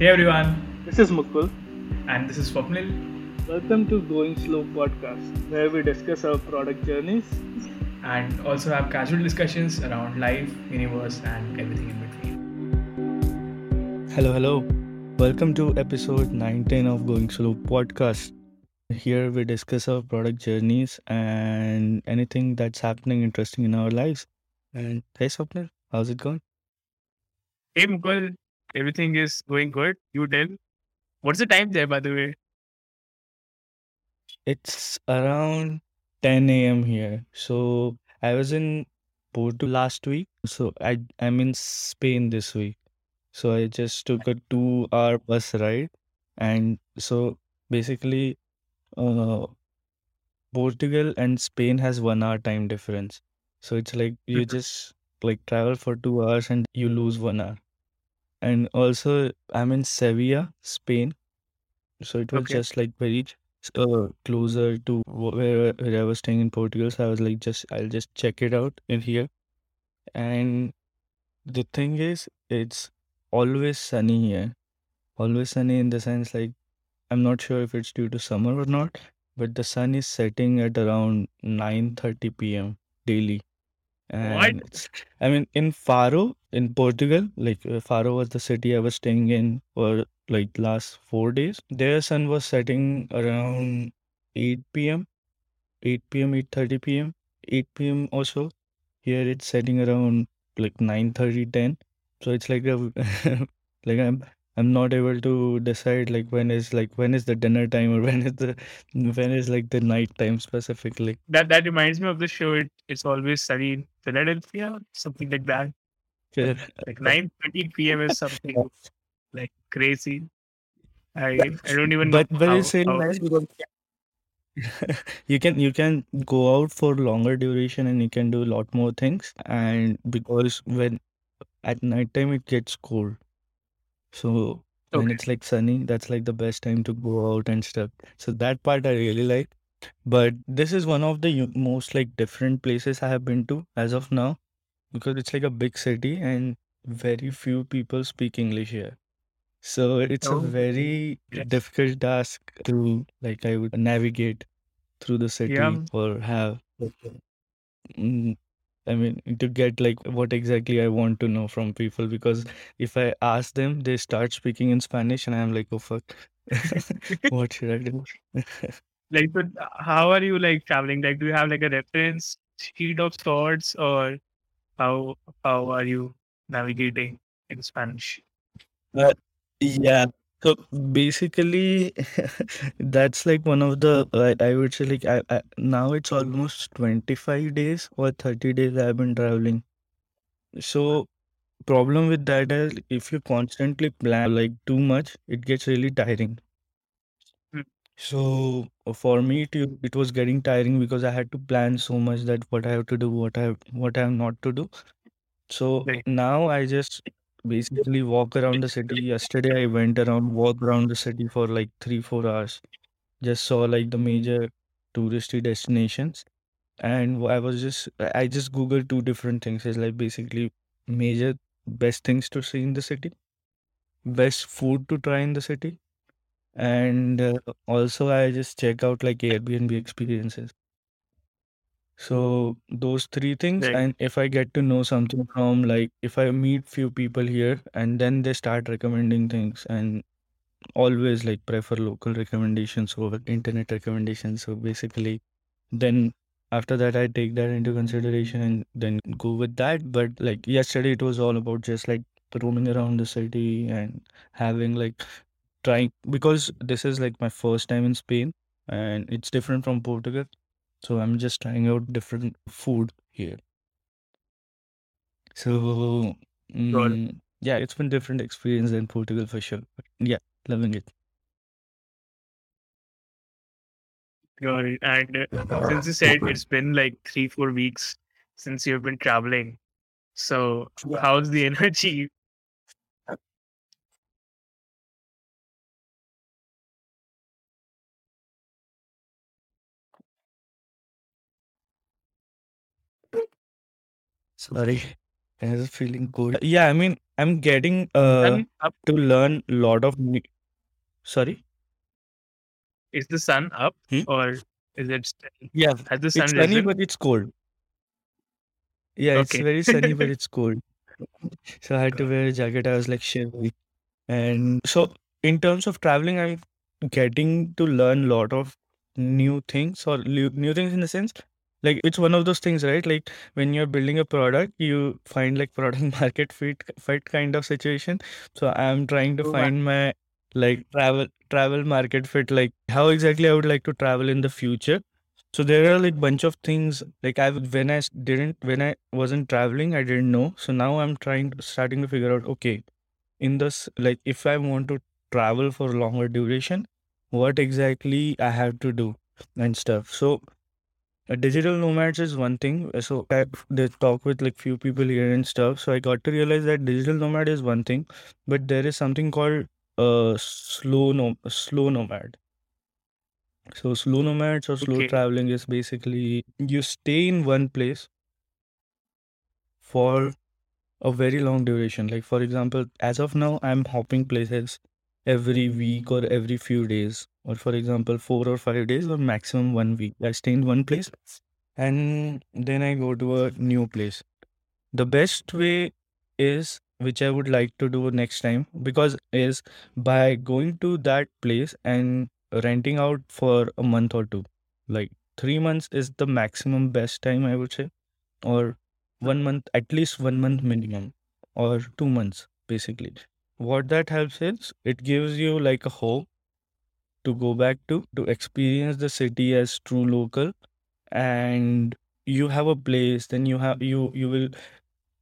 Hey everyone, This is Mukul. and this is Swapnil. Welcome to Going Slow podcast, where we discuss our product journeys. and also have casual discussions around life, universe, and everything in between. Hello, hello. Welcome to episode 19 of Going Slow podcast. Here we discuss our product journeys and anything that's happening interesting in our lives. And hey, Swapnil, how's it going? Hey Mukul, everything is going good. You tell. What's the time there, by the way? It's around 10 a.m. here. So I was in Porto last week. So I I'm in Spain this week. So I just took a two-hour bus ride, and so basically, uh, Portugal and Spain has one hour time difference. So it's like you Mhm. just like travel for two hours and you lose one hour. And also, I'm in Sevilla, Spain. So it was Okay. just like very uh, closer to wh- where, where I was staying in Portugal. So I was like, just I'll just check it out in here. And the thing is, it's always sunny here. Always sunny in the sense like I'm not sure if it's due to summer or not, but the sun is setting at around 9:30 p.m. daily. What? And it's, I mean, in Faro, in Portugal, like uh, Faro was the city I was staying in for like last four days. Their sun was setting around 8 p.m., 8 p.m., 8:30 p.m., 8 p.m. also. Here it's setting around like 9:30, 10. So it's like a like I'm I'm not able to decide like when is like when is the dinner time or when is the when is like the night time specifically. That that reminds me of the show. It, it's always sunny in Philadelphia, something like that. Like 9:30 p.m. is something like crazy. I I don't even know But but how, it's really nice because you can you can go out for longer duration and you can do a lot more things and because when at night time it gets cold so when Okay. it's like sunny that's like the best time to go out and stuff so that part I really like but this is one of the most like different places I have been to as of now because it's like a big city and very few people speak English here so it's a Oh, very yes. difficult task to like I would navigate through the Yeah. city or have mm, I mean to get like what exactly I want to know from people because if I ask them they start speaking in Spanish and I'm like oh fuck what should I do Like, but how are you like traveling? Like, do you have like a reference sheet of sorts, or how how are you navigating in Spanish? Uh, yeah. So basically, that's like one of the I, I would say like I, I now it's almost 25 days or 30 days I've been traveling. So problem with that is if you constantly plan like too much, it gets really tiring. So uh, for me, it, it was getting tiring because I had to plan so much that what I have to do, what I have, what I have not to do. So Right. now I just basically walk around the city. Yesterday I went around, walked around the city for like three, four hours. Just saw like the major touristy destinations. And I was just, I I just Googled two different things. It's like basically major best things to see in the city, best food to try in the city, and uh, also I just check out like Airbnb experiences. So those three things, Right. and if I get to know something from like if I meet few people here and then they start recommending things and always like prefer local recommendations over internet recommendations. So basically, then after that I take that into consideration and then go with that. But like yesterday, it was all about just like roaming around the city and having like trying because this is like my first time in Spain and it's different from Portugal. So I'm just trying out different food here. So mm, yeah, it's been different experience than Portugal for sure. But yeah, loving it. Got it. And uh, since you said it's been like three, four weeks since you've been traveling, so how's the energy? Sorry, I was feeling cold. Yeah, I mean, I'm getting uh Sun up? to learn a lot of new... Sorry? Is the sun up Hmm? or is it? st- Yeah, Has the sun it's sunny, risen? but it's cold. Yeah, it's Okay. very sunny, but it's cold. So I had to wear a jacket. I was like shivering. And so, in terms of traveling, I'm getting to learn a lot of new things or lu- new things in the sense like it's one of those things, right? Like when you're building a product, you find like product market fit fit kind of situation. So I'm trying to find my like travel travel market fit, like how exactly I would like to travel in the future. So there are like bunch of things like I when i didn't when I wasn't traveling, I didn't know. So now I'm trying to starting to figure out okay, in this like if I want to travel for longer duration, what exactly I have to do and stuff. So uh, digital nomads is one thing. So I they talk with like few people here and stuff. So I got to realize that digital nomad is one thing, but there is something called uh slow no slow nomad. So slow nomads or slow Okay. traveling is basically you stay in one place for a very long duration. Like for example, as of now, I'm hopping places every week or every few days, or for example, four or five days or maximum one week. I stay in one place and then I go to a new place. The best way is which I would like to do next time because is by going to that place and renting out for a month or two. Like three months is the maximum best time I would say, or one month, at least one month minimum, or two months basically. What that helps is it gives you like a hope to go back to to experience the city as true local. And you have a place then you have you you will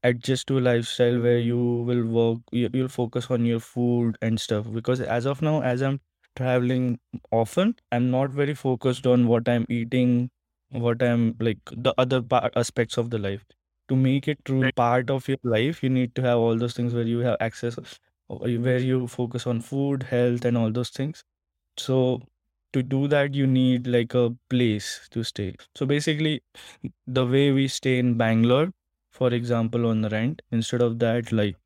adjust to a lifestyle where you will work you, you'll focus on your food and stuff. Because as of now as i'm traveling often i'm not very focused on what i'm eating what i'm like the other part, aspects of the life. To make it true part of your life you need to have all those things where you have access where you focus on food health and all those things so to do that you need like a place to stay. So basically the way we stay in bangalore for example on rent instead of that like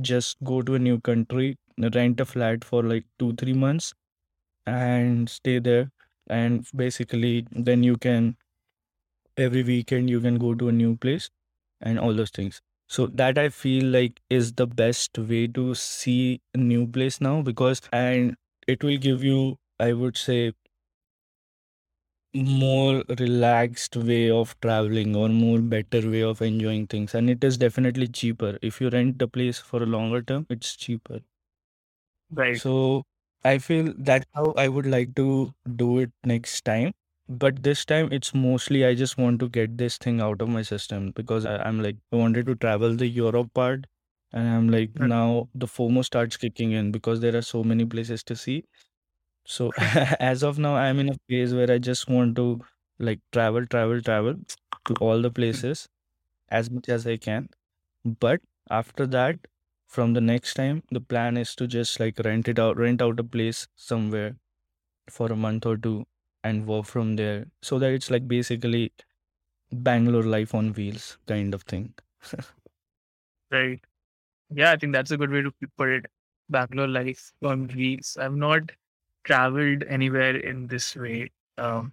just go to a new country rent a flat for like 2 3 months and stay there. And basically then you can every weekend you can go to a new place and all those things. So that i feel like is the best way to see a new place now because and it will give you i would say more relaxed way of traveling or more better way of enjoying things. And it is definitely cheaper. If you rent the place for a longer term it's cheaper. Right. so i feel that's how i would like to do it next time. But this time it's mostly i just want to get this thing out of my system because I, i'm like i wanted to travel the europe part and i'm like Mm. now the fomo starts kicking in because there are so many places to see so as of now, I'm in a phase where I just want to like travel, travel, travel to all the places as much as I can. But after that, from the next time, the plan is to just like rent it out, rent out a place somewhere for a month or two and work from there. So that it's like basically Bangalore life on wheels kind of thing. Right. Yeah, I think that's a good way to put it. Bangalore life on wheels. I've not traveled anywhere in this way. Um,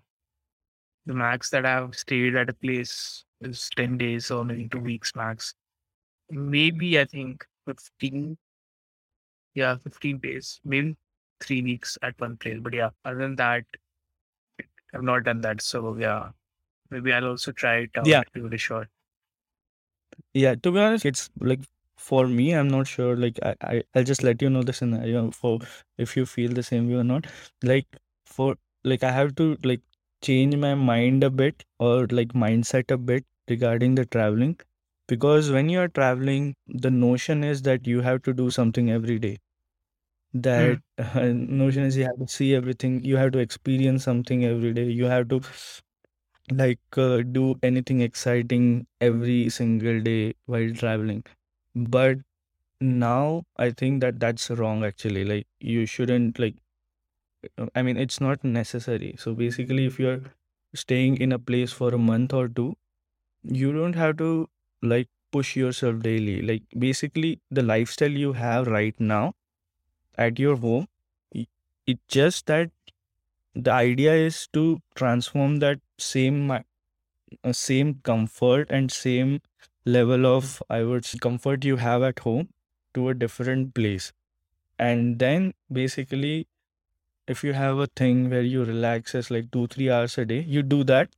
the max that I've stayed at a place is 10 days or maybe two weeks max. Maybe I think 15. Yeah, 15 days. Maybe three weeks at one place. But yeah, other than that, I've not done that. So yeah, maybe I'll also try it out. Yeah. A shot. Yeah, to be honest, it's like for me, I'm not sure. Like I, I I'll just let you know the scenario for if you feel the same way or not. Like for like I have to like change my mind a bit or like mindset a bit regarding the traveling because when you are traveling, the notion is that you have to do something every day. That notion is you have to see everything, you have to experience something every day, you have to like uh, do anything exciting every single day while traveling but now i think that that's wrong actually like you shouldn't like uh, i mean it's not necessary so basically if you're staying in a place for a month or two you don't have to like push yourself daily. Like basically the lifestyle you have right now at your home, i- it's just that the idea is to transform that same uh, same comfort and same level of I would say comfort you have at home to a different place. And then basically if you have a thing where you relax as like two, three hours a day, you do that.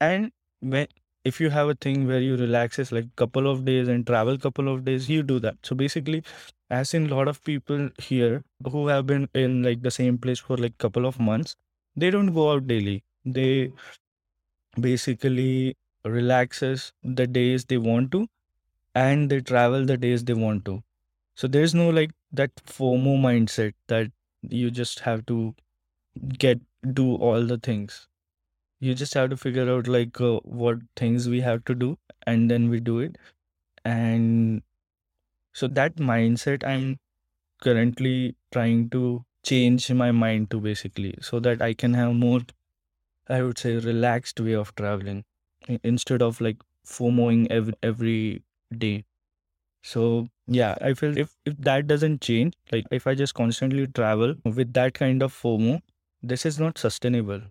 And when if you have a thing where you relax as like couple of days and travel couple of days, you do that. So basically, as in a lot of people here who have been in like the same place for like couple of months, they don't go out daily. They basically relaxes the days they want to and they travel the days they want to. So there's no like that FOMO mindset that you just have to get do all the things. You just have to figure out like uh, what things we have to do and then we do it. And so that mindset I'm currently trying to change my mind to basically so that I can have more I would say relaxed way of traveling instead of like FOMOing every every day. So yeah, I feel if if that doesn't change, like if I just constantly travel with that kind of FOMO, this is not sustainable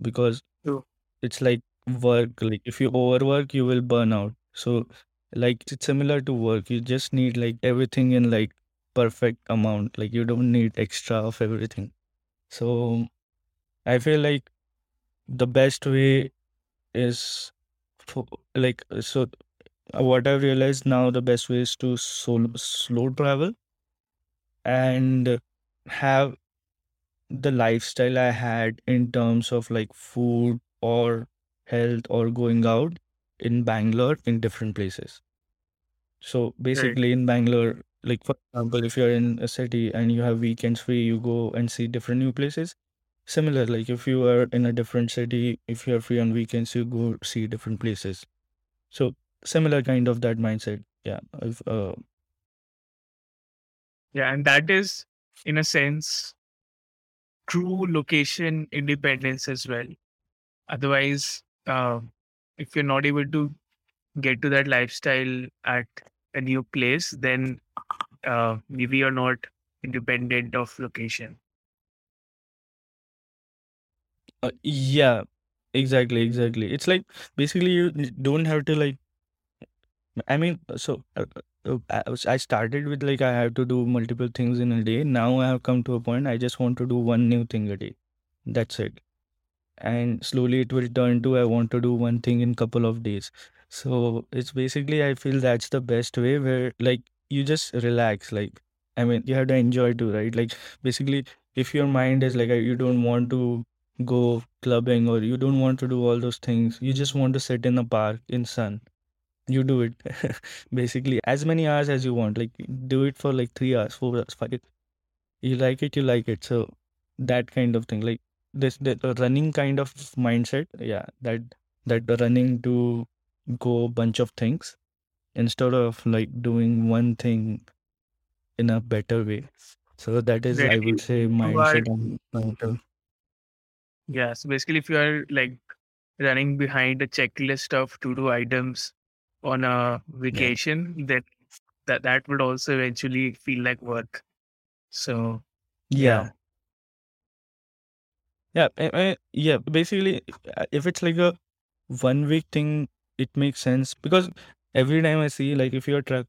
because True. it's like work. Like if you overwork, you will burn out. So like it's similar to work. You just need like everything in like perfect amount. Like you don't need extra of everything. So I feel like the best way is for, like so uh, what I've realized now the best way is to solo, slow travel and have the lifestyle I had in terms of like food or health or going out in Bangalore in different places. So Right. basically in Bangalore, like for example, if you're in a city and you have weekends free, you go and see different new places. Similar, like if you are in a different city, if you're free on weekends, you go see different places. So similar kind of that mindset. Yeah. I've, uh, Yeah, and that is, in a sense, true location independence as well. Otherwise, uh, if you're not able to get to that lifestyle at a new place, then uh, maybe you're not independent of location. Uh, yeah, exactly, exactly. It's like basically you don't have to like. I mean, so uh, uh, I was- I started with like I have to do multiple things in a day. Now I have come to a point I just want to do one new thing a day. That's it. And slowly it will turn to I want to do one thing in couple of days. So it's basically I feel that's the best way where like you just relax. Like I mean you have to enjoy too, right? Like basically if your mind is like uh, you don't want to go clubbing or you don't want to do all those things, you just want to sit in a park in sun. You do it basically as many hours as you want. Like do it for like three hours four hours five you like it you like it. So that kind of thing. Like this the running kind of mindset yeah that that the running to go bunch of things instead of like doing one thing in a better way. So that is i would say You are, mindset I'm trying to yeah. So basically, if you are like running behind a checklist of to do items on a yeah vacation, then that that would also eventually feel like work. So yeah, yeah yeah I- I- yeah basically uh, if it's like a one week thing it makes sense because every time i see like if you're tra-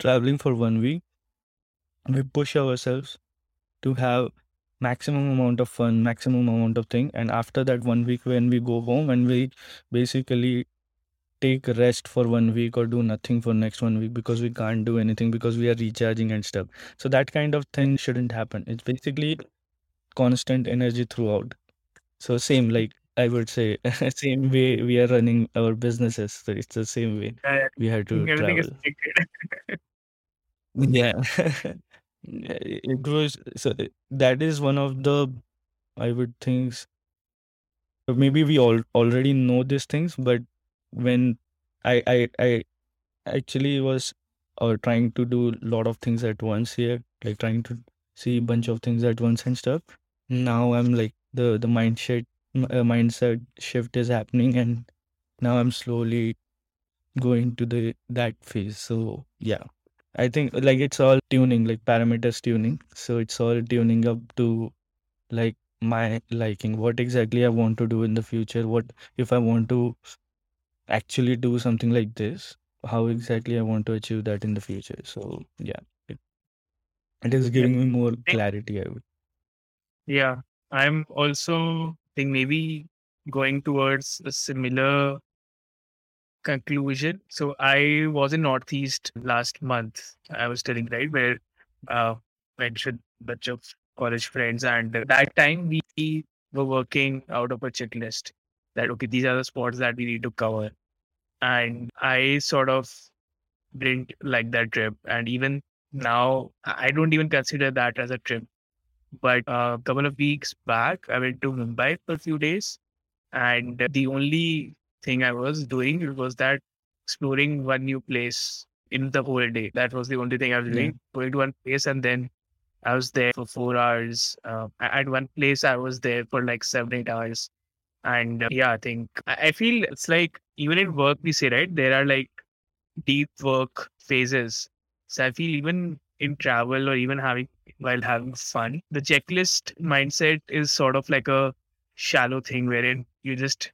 traveling for one week we push ourselves to have maximum amount of fun maximum amount of thing and after that one week when we go home and we basically take rest for one week or do nothing for next one week because we can't do anything because we are recharging and stuff so that kind of thing shouldn't happen it's basically constant energy throughout so same like I would say same way we are running our businesses. So it's the same way uh, we have to everything travel. Yeah. It was so uh, that is one of the I would think maybe we all already know these things, but when I I I actually was uh, trying to do a lot of things at once here, like trying to see a bunch of things at once and stuff. Now I'm like the the mindset uh, mindset shift is happening, and now I'm slowly going to the that phase. So yeah, I think like it's all tuning, like parameters tuning. So it's all tuning up to like my liking, what exactly I want to do in the future, what if I want to actually do something like this, how exactly I want to achieve that in the future. So yeah, it, it is giving me more clarity, I would. Yeah, I'm also think maybe going towards a similar conclusion. So I was in Northeast last month. I was telling right where uh with a bunch of college friends, and that time we were working out of a checklist that okay, these are the spots that we need to cover, and I sort of didn't like that trip, and even now I don't even consider that as a trip. But a couple of weeks back, I went to Mumbai for a few days, and the only thing I was doing was that exploring one new place in the whole day. That was the only thing I was Yeah. doing, going to one place, and then I was there for four hours. Uh, at one place, I was there for like seven, eight hours. And uh, yeah, I think I I feel it's like even in work, we say, right, there are like deep work phases. So I feel even in travel or even having while having fun, the checklist mindset is sort of like a shallow thing wherein you just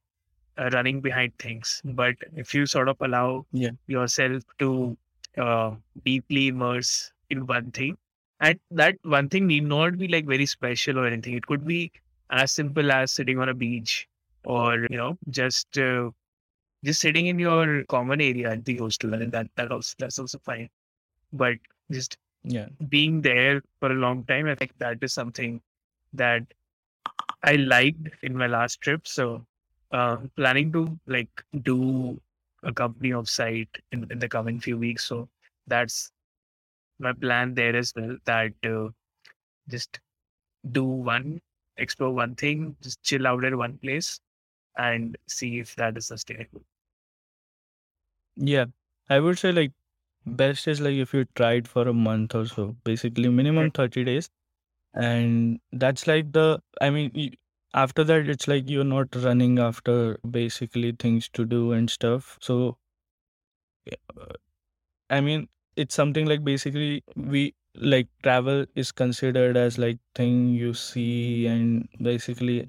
uh, running behind things. But if you sort of allow Yeah. yourself to uh, deeply immerse in one thing, and that one thing need not be like very special or anything. It could be as simple as sitting on a beach or you know just uh, just sitting in your common area at the hostel, and that that also that's also fine. But just Yeah. being there for a long time, I think that is something that I liked in my last trip. So, uh, planning to like do a company offsite in, in the coming few weeks. So that's my plan there as well. That uh, just do one, explore one thing, just chill out at one place, and see if that is sustainable. Yeah. I would say like best is like if you tried for a month or so, basically minimum 30 days. And that's like the, I mean, after that, it's like you're not running after basically things to do and stuff. So, I mean, it's something like basically we like travel is considered as like thing you see and basically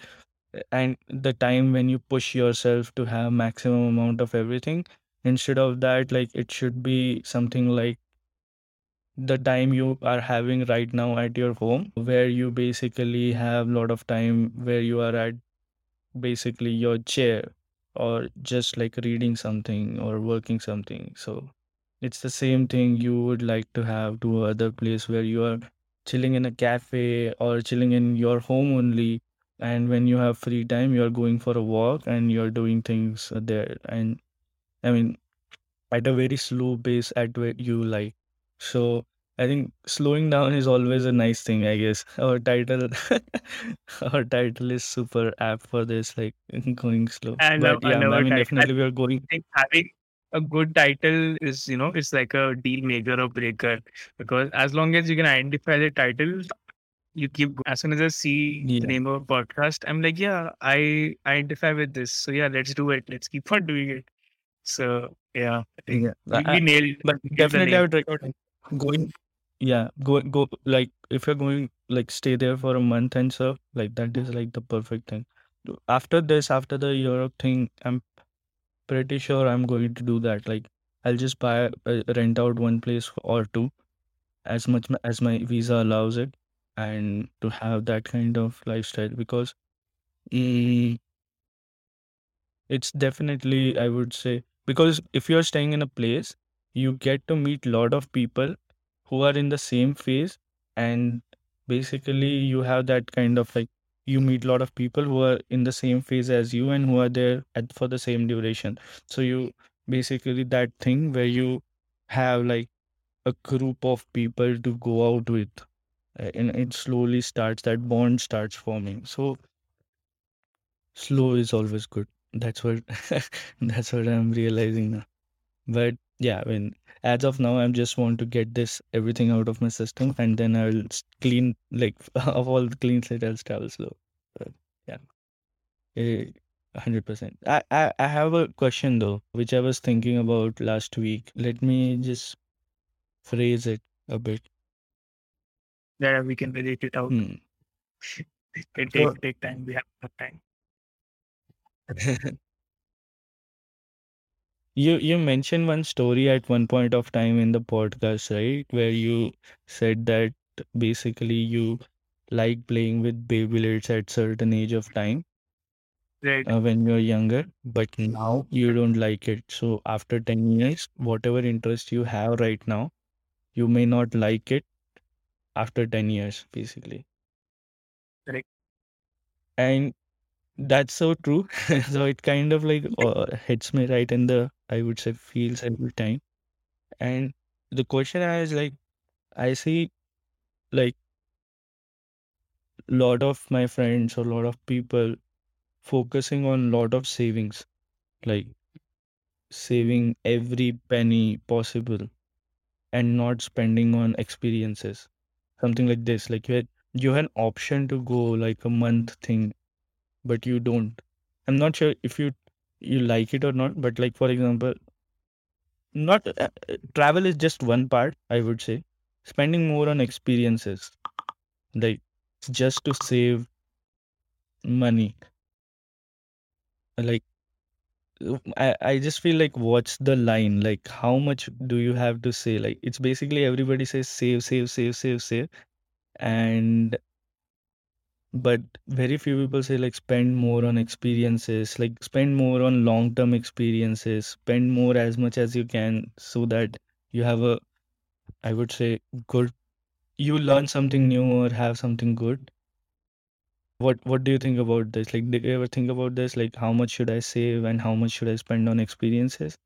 and the time when you push yourself to have maximum amount of everything instead of that like it should be something like the time you are having right now at your home where you basically have a lot of time where you are at basically your chair or just like reading something or working something. So it's the same thing you would like to have to other place where you are chilling in a cafe or chilling in your home only. And when you have free time you're going for a walk and you're doing things there. And i mean at a very slow pace at where you like. So I think slowing down is always a nice thing, I guess. Our title our title is super apt for this, like going slow. I love, But I yeah, I mean. I definitely we are going think having a good title is, you know, it's like a deal maker or breaker because as long as you can identify the title, you keep go- as soon as I see Yeah. the name of a podcast, I'm like, yeah, I identify with this. So yeah, let's do it. Let's keep on doing it. So yeah, I Yeah. we, I- we nailed. but definitely I would recommend going yeah, go go like if you're going like stay there for a month and so like that is like the perfect thing. After this, after the Europe thing, I'm pretty sure I'm going to do that. Like, I'll just buy, uh, rent out one place or two, as much as my visa allows it, and to have that kind of lifestyle because mm, it's definitely, I would say, because if you're staying in a place, you get to meet lot of people who are in the same phase, and basically, you have that kind of like you meet a lot of people who are in the same phase as you and who are there at for the same duration. So you basically that thing where you have like a group of people to go out with, uh, and it slowly starts that bond starts forming. So slow is always good. That's what that's what I'm realizing now. But yeah, I mean, as of now, I just want to get this everything out of my system, and then I'll s- clean like of all the clean slate, I'll travel slow. But yeah. Eh, 100%. I, I, I have a question though, which I was thinking about last week. Let me just phrase it a bit. That we can relate it out. Hmm. It take take time. We have enough time. you you mentioned one story at one point of time in the podcast, right? Where you said that basically you like playing with baby Beyblades at certain age of time Right. uh, when you're younger, but now you don't like it. So after 10 years, whatever interest you have right now, you may not like it after 10 years, basically. Correct. And that's so true. So it kind of like uh, hits me right in the, I would say, feels every time. And the question I is like, I see like lot of my friends or lot of people focusing on lot of savings, like saving every penny possible and not spending on experiences. Something like this. Like you had you had an option to go like a month thing, but you don't. I'm not sure if you you like it or not, but like for example, not uh, travel is just one part, I would say. Spending more on experiences, like just to save money. Like I, I just feel like what's the line? Like how much do you have to say? Like it's basically everybody says save, save, save, save, save. And but very few people say like spend more on experiences, like spend more on long-term experiences, spend more as much as you can so that you have a, I would say, good, you learn something new or have something good. What what do you think about this? Like, did you ever think about this? Like, how much should I save and how much should I spend on experiences?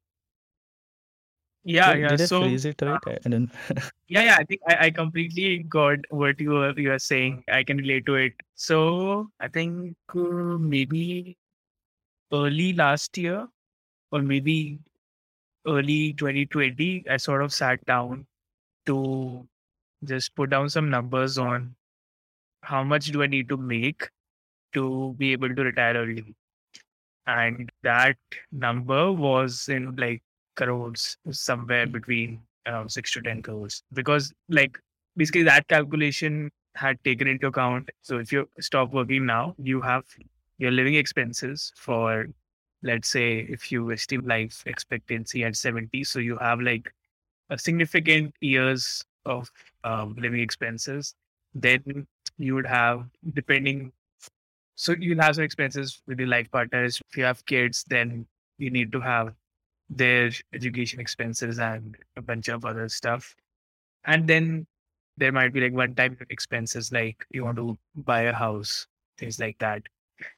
Yeah, Did, yeah. did So phrase it right? I, I don't. yeah, yeah. I think I, I completely got what you were you are saying. I can relate to it. So I think uh, maybe early last year or maybe early 2020, I sort of sat down to just put down some numbers on how much do I need to make to be able to retire early. And that number was in like crores, somewhere between around six to 10 crores. Because, like, basically, that calculation had taken into account. So, if you stop working now, you have your living expenses for, let's say, if you estimate life expectancy at 70, so you have like a significant years of um, living expenses. Then you would have, depending so you'll have some expenses with your life partners. If you have kids, then you need to have their education expenses and a bunch of other stuff. And then there might be like one time expenses like you want to buy a house, things like that.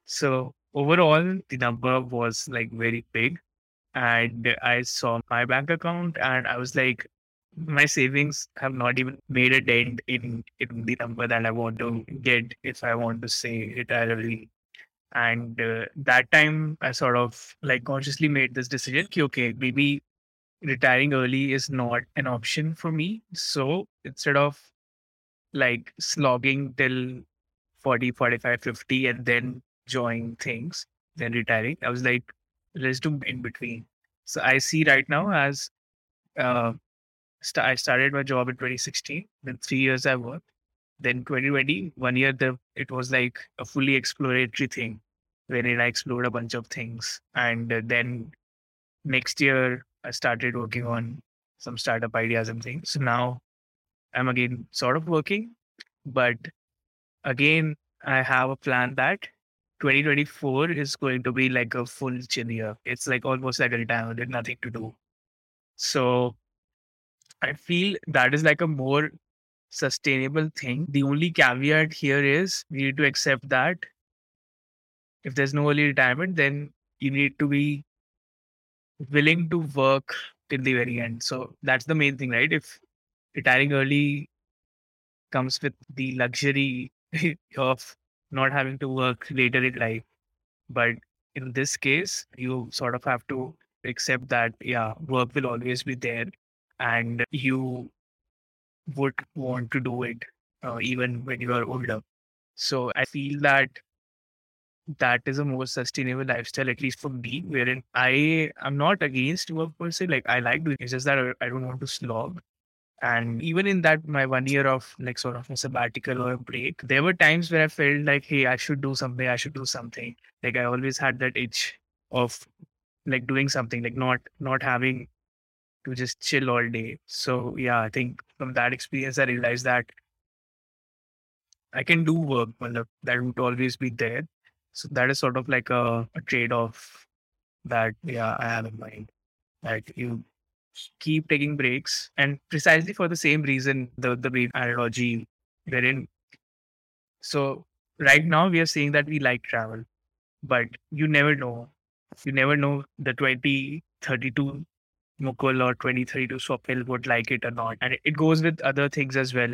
So overall, the number was like very big. And I saw my bank account and I was like, my savings have not even made a dent in, in the number that I want to get if I want to say retire early. And uh, that time, I sort of like consciously made this decision. Okay, maybe retiring early is not an option for me. So instead of like slogging till 40, 45, 50, and then enjoying things, then retiring, I was like, let's do in between. So I see right now as uh, st- I started my job in 2016. Then three years I worked. Then 2020, one year, the, it was like a fully exploratory thing wherein I explored a bunch of things. And then next year, I started working on some startup ideas and things. So now I'm again sort of working, but again, I have a plan that 2024 is going to be like a full chill year. It's like almost like a retirement, nothing to do. So I feel that is like a more sustainable thing. The only caveat here is we need to accept that if there's no early retirement, then you need to be willing to work till the very end. So that's the main thing, right? If retiring early comes with the luxury of not having to work later in life. But in this case, you sort of have to accept that, yeah, work will always be there and you would want to do it uh, even when you are older. So I feel that that is a more sustainable lifestyle, at least for me, wherein I am not against work per se. Like I like doing it. It's just that I, don't want to slog. And even in that, my one year of like sort of a sabbatical or a break, there were times where I felt like, hey, I should do something. I should do something. Like I always had that itch of like doing something, like not not having to just chill all day. So yeah, I think from that experience, I realized that I can do work, but that would always be there. So that is sort of like a, a trade off that yeah I have in mind. Like you keep taking breaks, and precisely for the same reason, the the brief analogy wherein. So right now we are saying that we like travel, but you never know. You never know the 2032 Mukul or 2032 Swapnil would like it or not. And it goes with other things as well.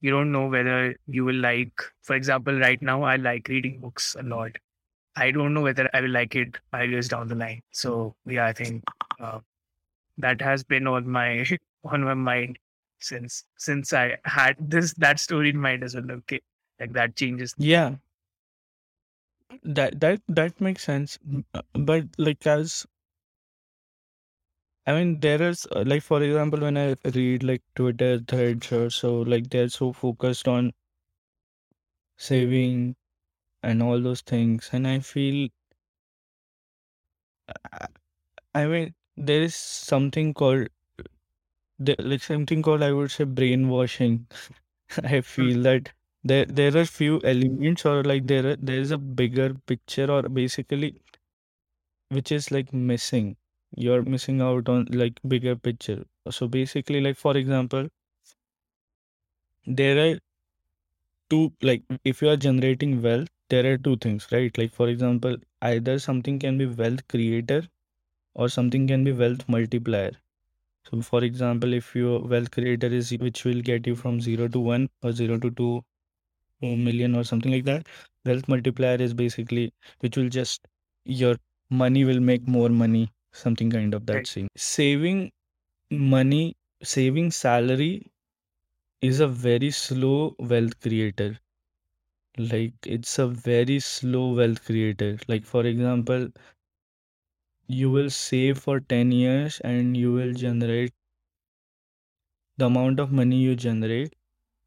You don't know whether you will like, for example, right now I like reading books a lot. I don't know whether I will like it five years down the line. So yeah, I think uh, that has been on my on my mind since since I had this that story in mind as well. Okay, like that changes. Yeah, that that that makes sense. Mm, uh, But like as I mean, there is uh, like for example, when I read like Twitter threads or so, like they're so focused on saving and all those things, and I feel, I I mean, there is something called there, like something called I would say brainwashing. I Hmm. feel that there there are few elements or like there are, there is a bigger picture or basically which is like missing. You're missing out on like bigger picture. So basically, like for example, there are two like if you are generating wealth, there are two things, right? Like for example, either something can be wealth creator or something can be wealth multiplier. So for example, if your wealth creator is which will get you from zero to one or zero to two million or something like that, wealth multiplier is basically which will just your money will make more money, something kind of that Right. same. Saving money, saving salary is a very slow wealth creator. Like it's a very slow wealth creator. Like for example, you will save for 10 years and you will generate the amount of money you generate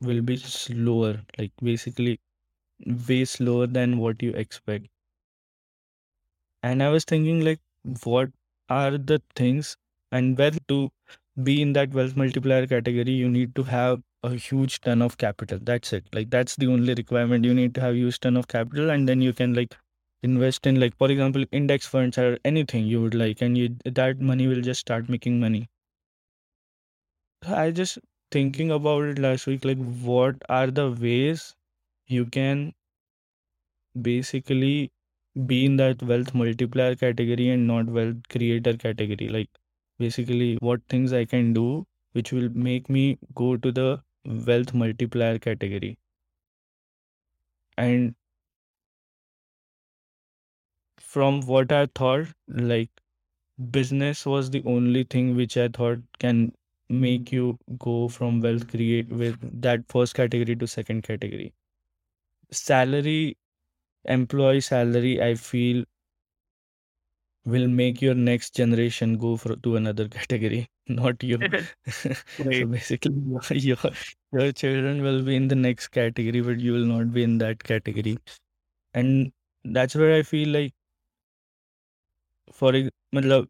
will be slower, like basically way slower than what you expect. And I was thinking, like, what are the things, and whether to be in that wealth multiplier category, you need to have a huge ton of capital. That's it. Like, that's the only requirement. You need to have huge ton of capital, and then you can like invest in, like, for example, index funds or anything you would like, and you that money will just start making money. I just thinking about it last week, like, what are the ways you can basically be in that wealth multiplier category and not wealth creator category. Like basically what things I can do which will make me go to the wealth multiplier category. And from what I thought, like business was the only thing which I thought can make you go from wealth create with that first category to second category. Salary, employee salary, I feel will make your next generation go for to another category, not you. so basically, your your children will be in the next category, but you will not be in that category. And that's where I feel like for ex- matlab,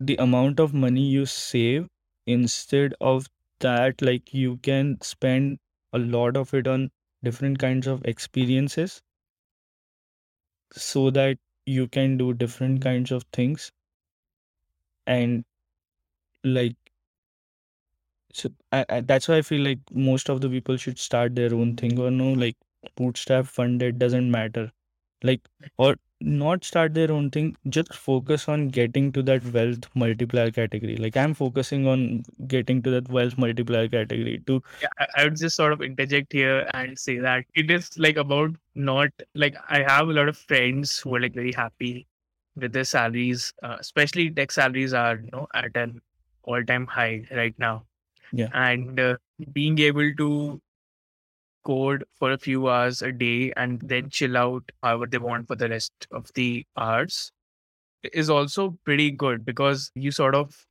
the amount of money you save instead of that, like you can spend a lot of it on different kinds of experiences so that you can do different kinds of things and like So I, I, that's why I feel like most of the people should start their own thing or no, like bootstrap funded doesn't matter. Like, or not start their own thing, just focus on getting to that wealth multiplier category. Like, I'm focusing on getting to that wealth multiplier category to, Yeah, I, would just sort of interject here and say that it is like about not like I have a lot of friends who are like very happy with their salaries, uh, especially tech salaries are you know at an all time high right now. Yeah. and uh, being able to code for a few hours a day and then chill out however they want for the rest of the hours is also pretty good because you sort of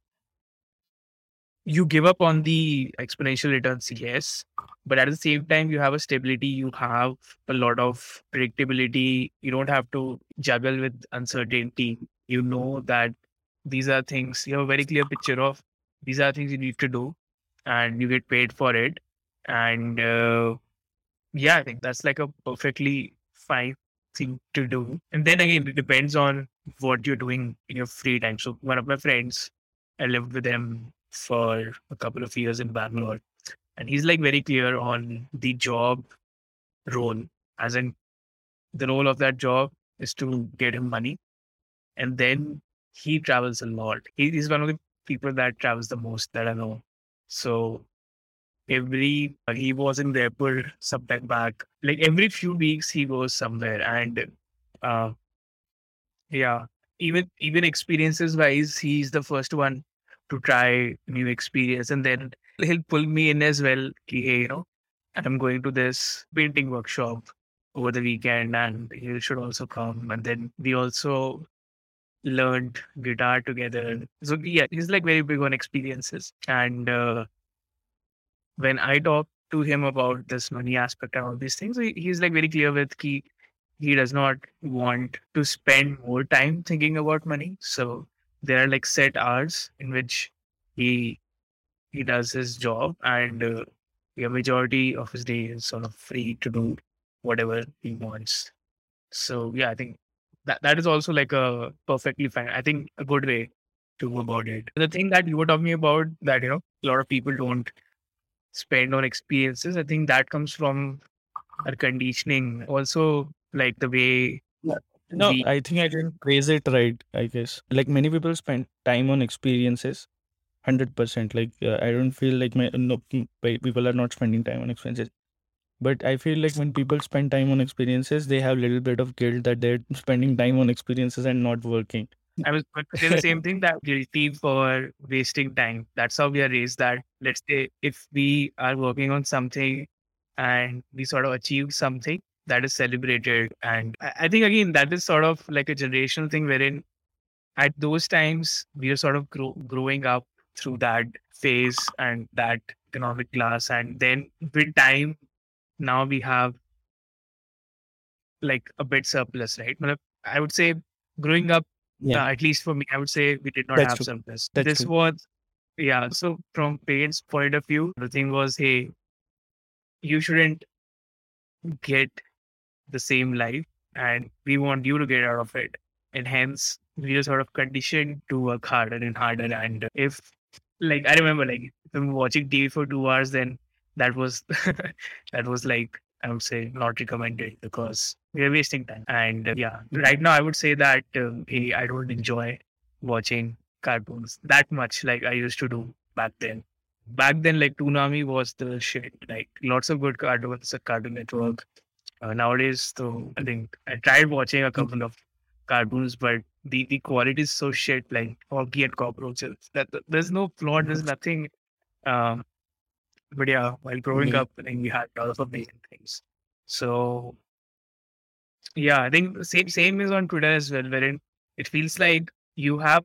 you give up on the exponential returns yes but at the same time you have a stability you have a lot of predictability you don't have to juggle with uncertainty. You know that these are things you have a very clear picture of these are things you need to do and you get paid for it and uh, yeah i think that's like a perfectly fine thing to do. And then again it depends on what you're doing in your free time. So one of my friends i lived with him for a couple of years in bangalore and he's like very clear on the job role as in the role of that job is to get him money and then he travels a lot. He is one of the people that travels the most that i know. So every he was in the airport sometime back. Like every few weeks he goes somewhere and uh yeah even even experiences wise he's the first one to try new experience and then he'll pull me in as well. Hey, you know i'm going to this painting workshop over the weekend and you should also come. And then we also learned guitar together. So yeah he's like very big on experiences and uh, when i talk to him about this money aspect and all these things he, he's like very clear with ki he does not want to spend more time thinking about money. So there are like set hours in which he he does his job and uh, the majority of his day is sort of free to do whatever he wants. So yeah i think that that is also like a perfectly fine i think a good way to go about it. The thing that you were talking about that you know a lot of people don't spend on experiences i think that comes from our conditioning also like the way No, we I think I didn't phrase it right, I guess. Like many people spend time on experiences, 100%. Like uh, I don't feel like my no people are not spending time on experiences. But I feel like when people spend time on experiences, they have a little bit of guilt that they're spending time on experiences and not working. I was going to say the same thing that guilty for wasting time. That's how we are raised. That let's say if we are working on something and we sort of achieve something that is celebrated, and I think again that is sort of like a generational thing wherein at those times we are sort of grow, growing up through that phase and that economic class, and then with time now we have like a bit surplus, right? I would say growing up Yeah, uh, at least for me, I would say we did not that's have true. surplus. That's This true. was, yeah. So from parents' point of view, the thing was, hey, you shouldn't get the same life, and we want you to get out of it. And hence, we are sort of conditioned to work harder and harder. And if, like, I remember, like, if I'm watching TV for two hours, then that was that was like I would say not recommended because we are wasting time. And uh, yeah, right now I would say that um, hey, I don't enjoy watching cartoons that much like I used to do back then. Back then, like Toonami was the shit. Like lots of good cartoons at Cartoon Network. Uh, nowadays, though, I think I tried watching a couple of cartoons, but the, the quality is so shit. Like Oggy and Cockroaches. That that- there's no plot. There's nothing. Um, but yeah, while growing Yeah. up, I think we had a lot of amazing things. So yeah, I think same same is on Twitter as well, wherein it feels like you have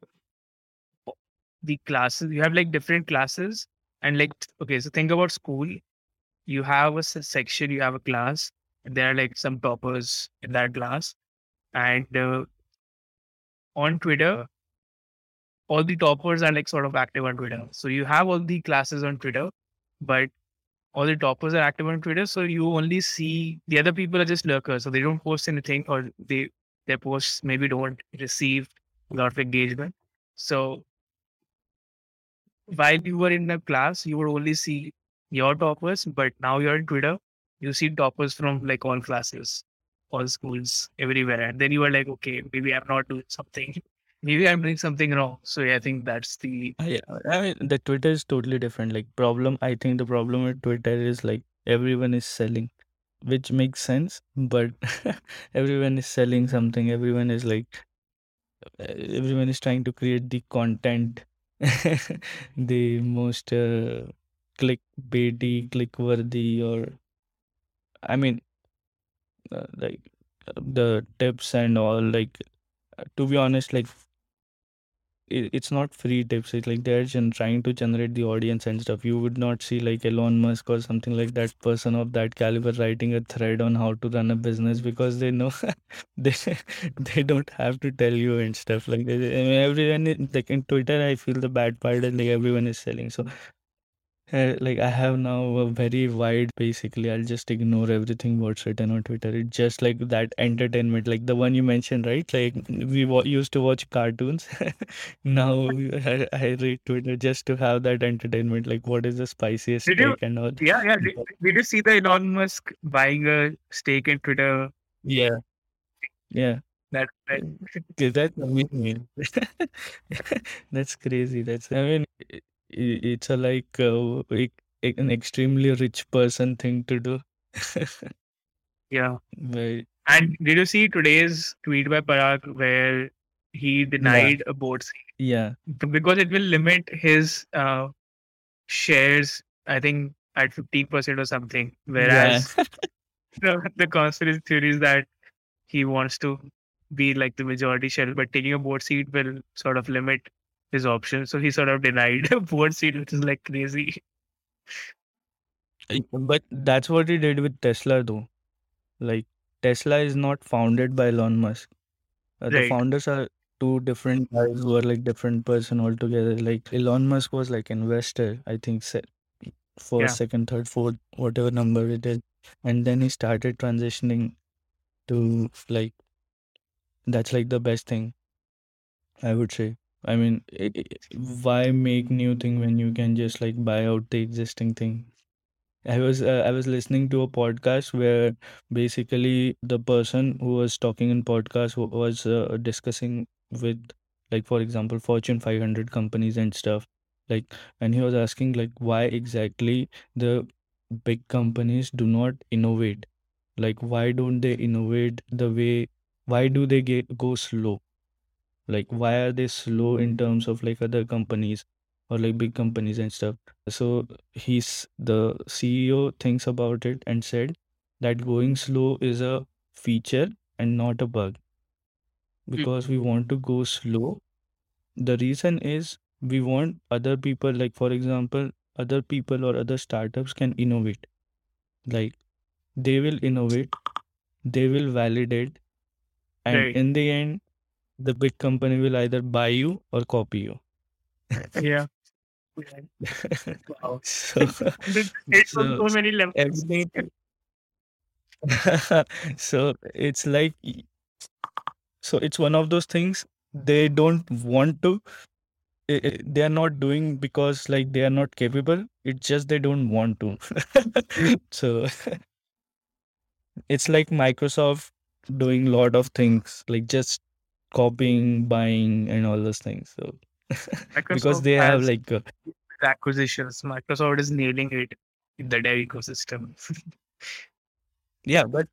the classes, you have like different classes, and like okay, so think about school. You have a section, you have a class, and there are like some toppers in that class, and uh, on Twitter, all the toppers are like sort of active on Twitter. So you have all the classes on Twitter, but all the toppers are active on Twitter. So you only see the other people are just lurkers. So they don't post anything or they their posts maybe don't receive a lot of engagement. So while you were in the class, you would only see your toppers, but now you're in Twitter, you see toppers from like all classes, all schools, everywhere. And then you are like, okay, maybe I'm not doing something. Maybe I'm doing something wrong. So yeah, I think that's the I, I mean, the Twitter is totally different. Like problem, I think the problem with Twitter is like everyone is selling, which makes sense, but everyone is selling something. Everyone is like, uh, everyone is trying to create the content, the most uh, clickbaity, click worthy, or I mean, uh, like uh, the tips and all. Like uh, to be honest, like it, it's not free tips. It's like they're trying to generate the audience and stuff. You would not see like Elon Musk or something like that person of that caliber writing a thread on how to run a business because they know they they don't have to tell you and stuff like that. I mean, everyone is- like in Twitter, I feel the bad part is like everyone is selling. So uh, like I have now a very wide basically I'll just ignore everything what's written on Twitter. It's just like that entertainment, like the one you mentioned, right? Like we wa- used to watch cartoons. Now I, I read Twitter just to have that entertainment. Like what is the spiciest Did you? and all. Yeah, yeah. Did, did you see the Elon Musk buying a stake in Twitter? Yeah. Yeah. That that- That's amazing. That's crazy. That's I mean i- it's a like uh, e- e- an extremely rich person thing to do. yeah. And did you see today's tweet by Parag where he denied a board seat Yeah. because it will limit his uh, shares? I think at fifteen percent or something. Whereas the, the conspiracy theory is that he wants to be like the majority share, but taking a board seat will sort of limit his options. So he sort of denied a board seat, which is like crazy. But that's what he did with Tesla, though. Like, Tesla is not founded by Elon Musk. Uh, the founders are two different guys who are like different person altogether. Like, Elon Musk was like investor, I think, first, Yeah. second, third, fourth, whatever number it is. And then he started transitioning to like, that's like the best thing, I would say. I mean, i- i- why make new thing when you can just like buy out the existing thing? I was uh, I was listening to a podcast where basically the person who was talking in podcast wa- was uh, discussing with like for example Fortune 500 companies and stuff like and he was asking like why exactly the big companies do not innovate like why don't they innovate the way why do they get go slow like why are they slow in mm-hmm. terms of like other companies or like big companies and stuff? So he's the ceo thinks about it and said that going mm-hmm. slow is a feature and not a bug. Mm-hmm. Because we want to go slow. The reason is we want other people like for example other people or other startups can innovate. Like they will innovate. They will validate. And Right. in the end the big company will either buy you or copy you Yeah. Wow. so It's so so many levels. everything so it's like so it's one of those things they don't want to they are not doing because like they are not capable it's just they don't want to so it's like microsoft doing lot of things like just copying buying and all those things so because they have like uh, acquisitions. Microsoft is nailing it in the dev ecosystem. yeah but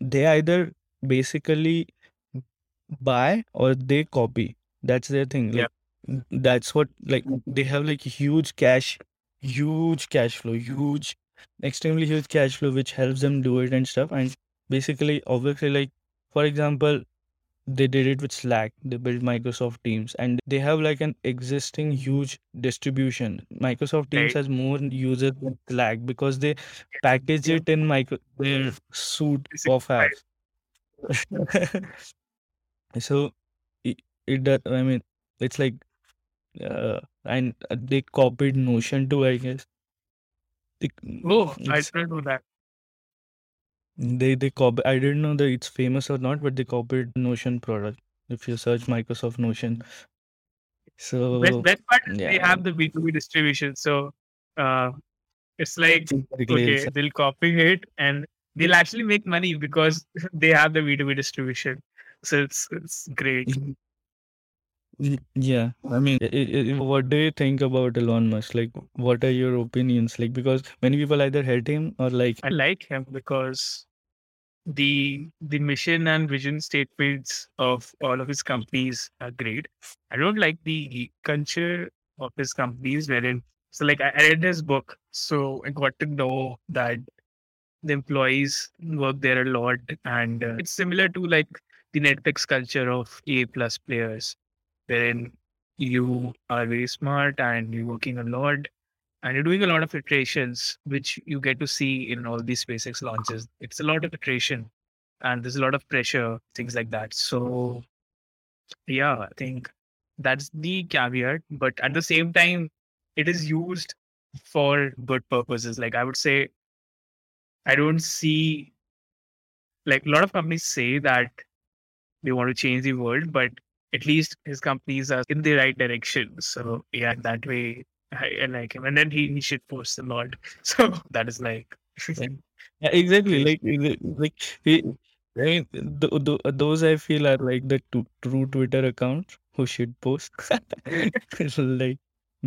they either basically buy or they copy that's their thing Yeah. like n- that's what like they have like huge cash huge cash flow huge extremely huge cash flow which helps them do it and stuff and basically obviously like for example they did it with slack they built microsoft teams and they have like an existing huge distribution microsoft teams Right. has more users than slack because they package it in micro their suite of 365. apps so it, it does i mean it's like uh, and they copied notion too i guess they, Oh, I didn't know that. They they copy i didn't know that it's famous or not but they copied notion product if you search microsoft notion so best part is they have the B2B distribution. So uh, it's like, okay, they'll copy it and they'll actually make money because they have the B2B distribution. So it's it's great. Yeah, I mean, i- i- i- what do you think about Elon Musk? Like, what are your opinions? Like, because many people either hate him or like, I like him because the the mission and vision statements of all of his companies are great. I don't like the culture of his companies wherein so like I read his book, so I got to know that the employees work there a lot, and uh, it's similar to like the Netflix culture of A plus players, wherein you are very smart and you're working a lot and you're doing a lot of iterations, which you get to see in all these SpaceX launches. It's a lot of iteration and there's a lot of pressure, things like that. So, yeah, I think that's the caveat. But at the same time, it is used for good purposes. Like I would say, I don't see like a lot of companies say that they want to change the world, but at least his companies are in the right direction. So yeah, that way I, I like him. And then he, he should post a lot. So that is like Yeah, exactly. Like, like he, I mean, th- th- those I feel are like the t- true Twitter accounts who should post. Like,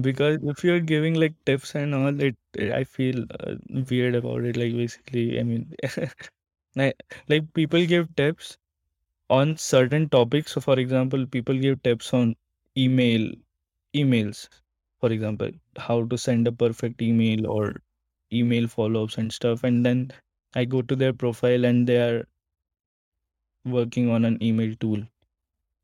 because if you're giving like tips and all, it I feel uh, weird about it. Like, basically, I mean, like, like people give tips on certain topics. So, for example, people give tips on email, emails, for example, how to send a perfect email or email follow-ups and stuff. And then I go to their profile and they are working on an email tool.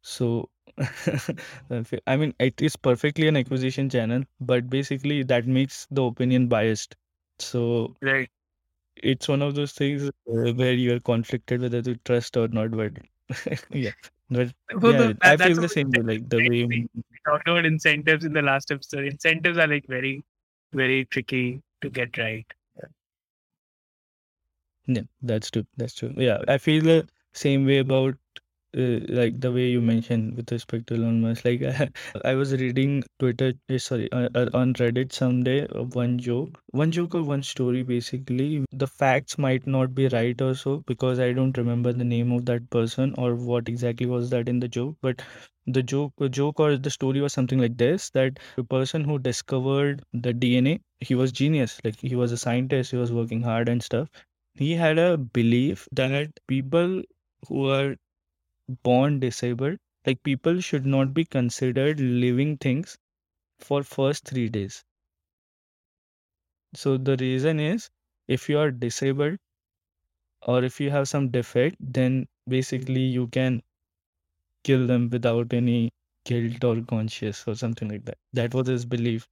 So, I mean, it is perfectly an acquisition channel, but basically that makes the opinion biased. So right. it's one of those things where you are conflicted whether to trust or not. But yeah, but Well, yeah, the, I feel the same way. Like the way we talked about incentives in the last episode. Incentives are like very, very tricky to get right. Yeah, that's true. That's true. Yeah, I feel the same way about uh, like the way you mentioned with respect to Elon Musk. Like I was reading Twitter, eh, sorry, uh, uh, on Reddit someday, uh, one joke, one joke or one story. Basically, the facts might not be right or so because I don't remember the name of that person or what exactly was that in the joke. But the joke, joke or the story was something like this: that the person who discovered the DNA, he was genius. Like he was a scientist, he was working hard and stuff he had a belief that people who are born disabled, like people should not be considered living things for first three days. So the reason is if you are disabled or if you have some defect, then basically you can kill them without any guilt or conscience or something like that. That was his belief.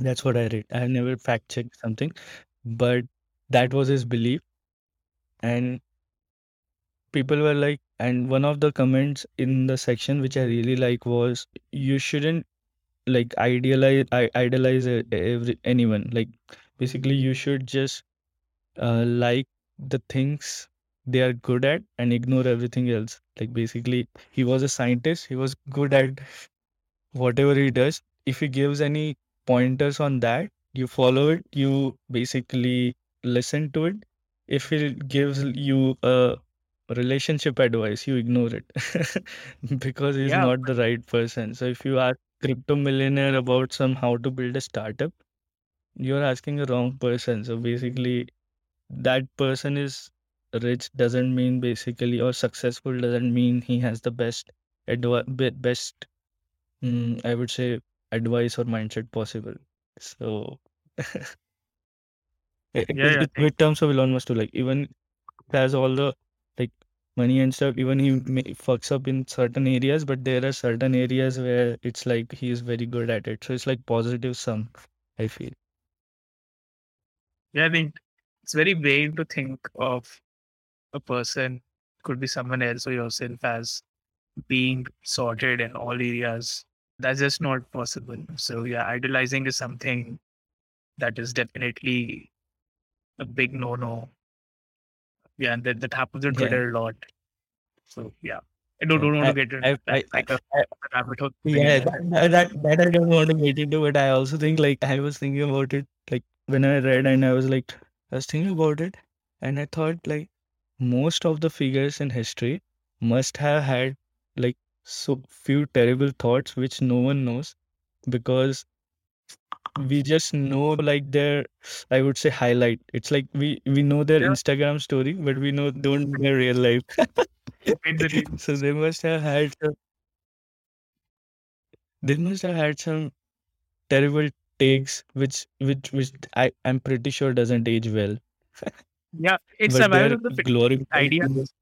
That's what I read. I have never fact checked something, but that was his belief. And people were like, and one of the comments in the section which I really like was, you shouldn't like idealize I idolize e- every anyone. Like basically, you should just uh, like the things they are good at and ignore everything else. Like basically, he was a scientist. He was good at whatever he does. If he gives any pointers on that, you follow it. You basically listen to it. If he gives you a relationship advice, you ignore it because he's Yeah, not the right person. So if you ask crypto millionaire about some how to build a startup, you're asking the wrong person. So basically, that person is rich doesn't mean basically or successful doesn't mean he has the best advi- best mm, I would say advice or mindset possible. So yeah, yeah. it- with terms of Elon Musk too, like even has all the like money and stuff, even he may, fucks up in certain areas, but there are certain areas where it's like he is very good at it. So it's like positive sum, I feel. Yeah, I mean, it's very vain to think of a person, could be someone else or yourself, as being sorted in all areas. That's just not possible. So, yeah, idolizing is something that is definitely a big no no. Yeah, and that, that happens on Yeah. Twitter a lot. So, yeah. I don't, don't want I, to get into I, that, like a I. Yeah, that, that that I don't want to get into, but I also think like I was thinking about it like when I read and I was like I was thinking about it and I thought like most of the figures in history must have had like so few terrible thoughts which no one knows because we just know like their I would say highlight. It's like we we know their Yeah. Instagram story, but we know don't their real life. So they must have had some they must have had some terrible takes which which which I I'm pretty sure doesn't age well. Yeah, it's but survival of the glory Ideas,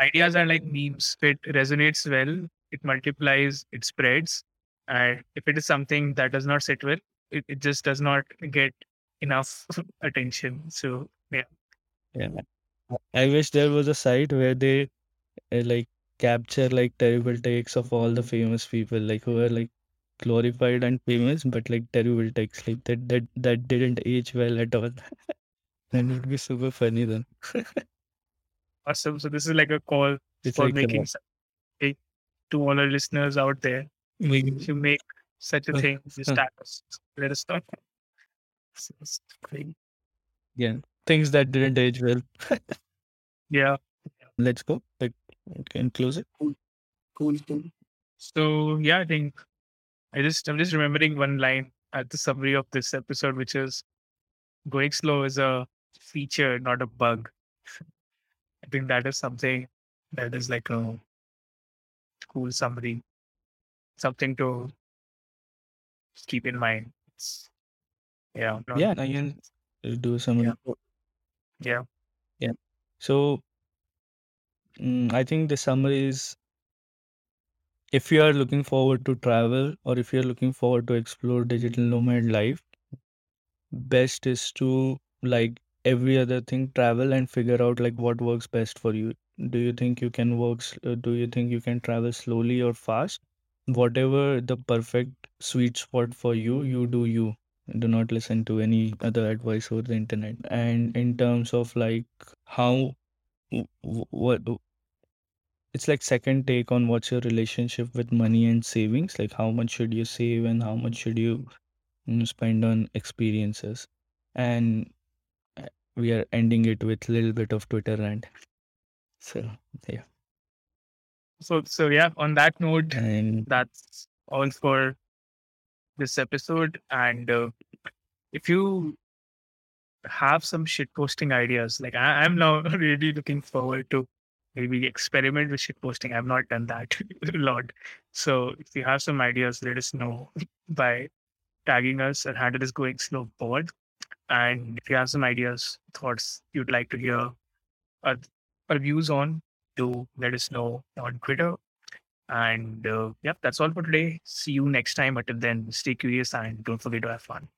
ideas are like memes. It resonates well, it multiplies, it spreads. And if it is something that does not sit well, it, it just does not get enough attention. So yeah, Yeah. I wish there was a site where they uh, like capture like terrible takes of all the famous people like who are like glorified and famous but like terrible takes like that that that didn't age well at all. That would be super funny then. awesome. So this is like a call It's for like making uh, something to all our listeners out there. maybe you make such a thing, just uh, tag us. Let us. So yeah things that didn't age well. Yeah, Let's go. Like can close it. cool, cool, cool. So yeah, I think I just I'm just remembering one line at the summary of this episode, which is going slow is a feature, not a bug. I think that is something that is like a cool summary, something to keep in mind. It's, yeah, not, Yeah, I can uh, do some. yeah, yeah, Yeah. So mm, I think the summary is if you are looking forward to travel or if you're looking forward to explore digital nomad life, best is to like every other thing travel and figure out like what works best for you. Do you think you can work? uh, Do you think you can travel slowly or fast? Whatever the perfect sweet spot for you, you do you. Do not listen to any other advice over the internet. And in terms of like how what it's like second take on what's your relationship with money and savings like how much should you save and how much should you spend on experiences and uh, we are ending it with a little bit of twitter rant so yeah So so yeah, on that note, that's all for this episode. And uh, if you have some shit posting ideas, like I, I'm now really looking forward to maybe experiment with shit posting. I've not done that a lot. So if you have some ideas, let us know by tagging us at handle is going slow pod. And if you have some ideas, thoughts you'd like to hear our, our views on, do let us know on Twitter. And uh, yep, that's all for today. See you next time. Until then, stay curious and don't forget to have fun.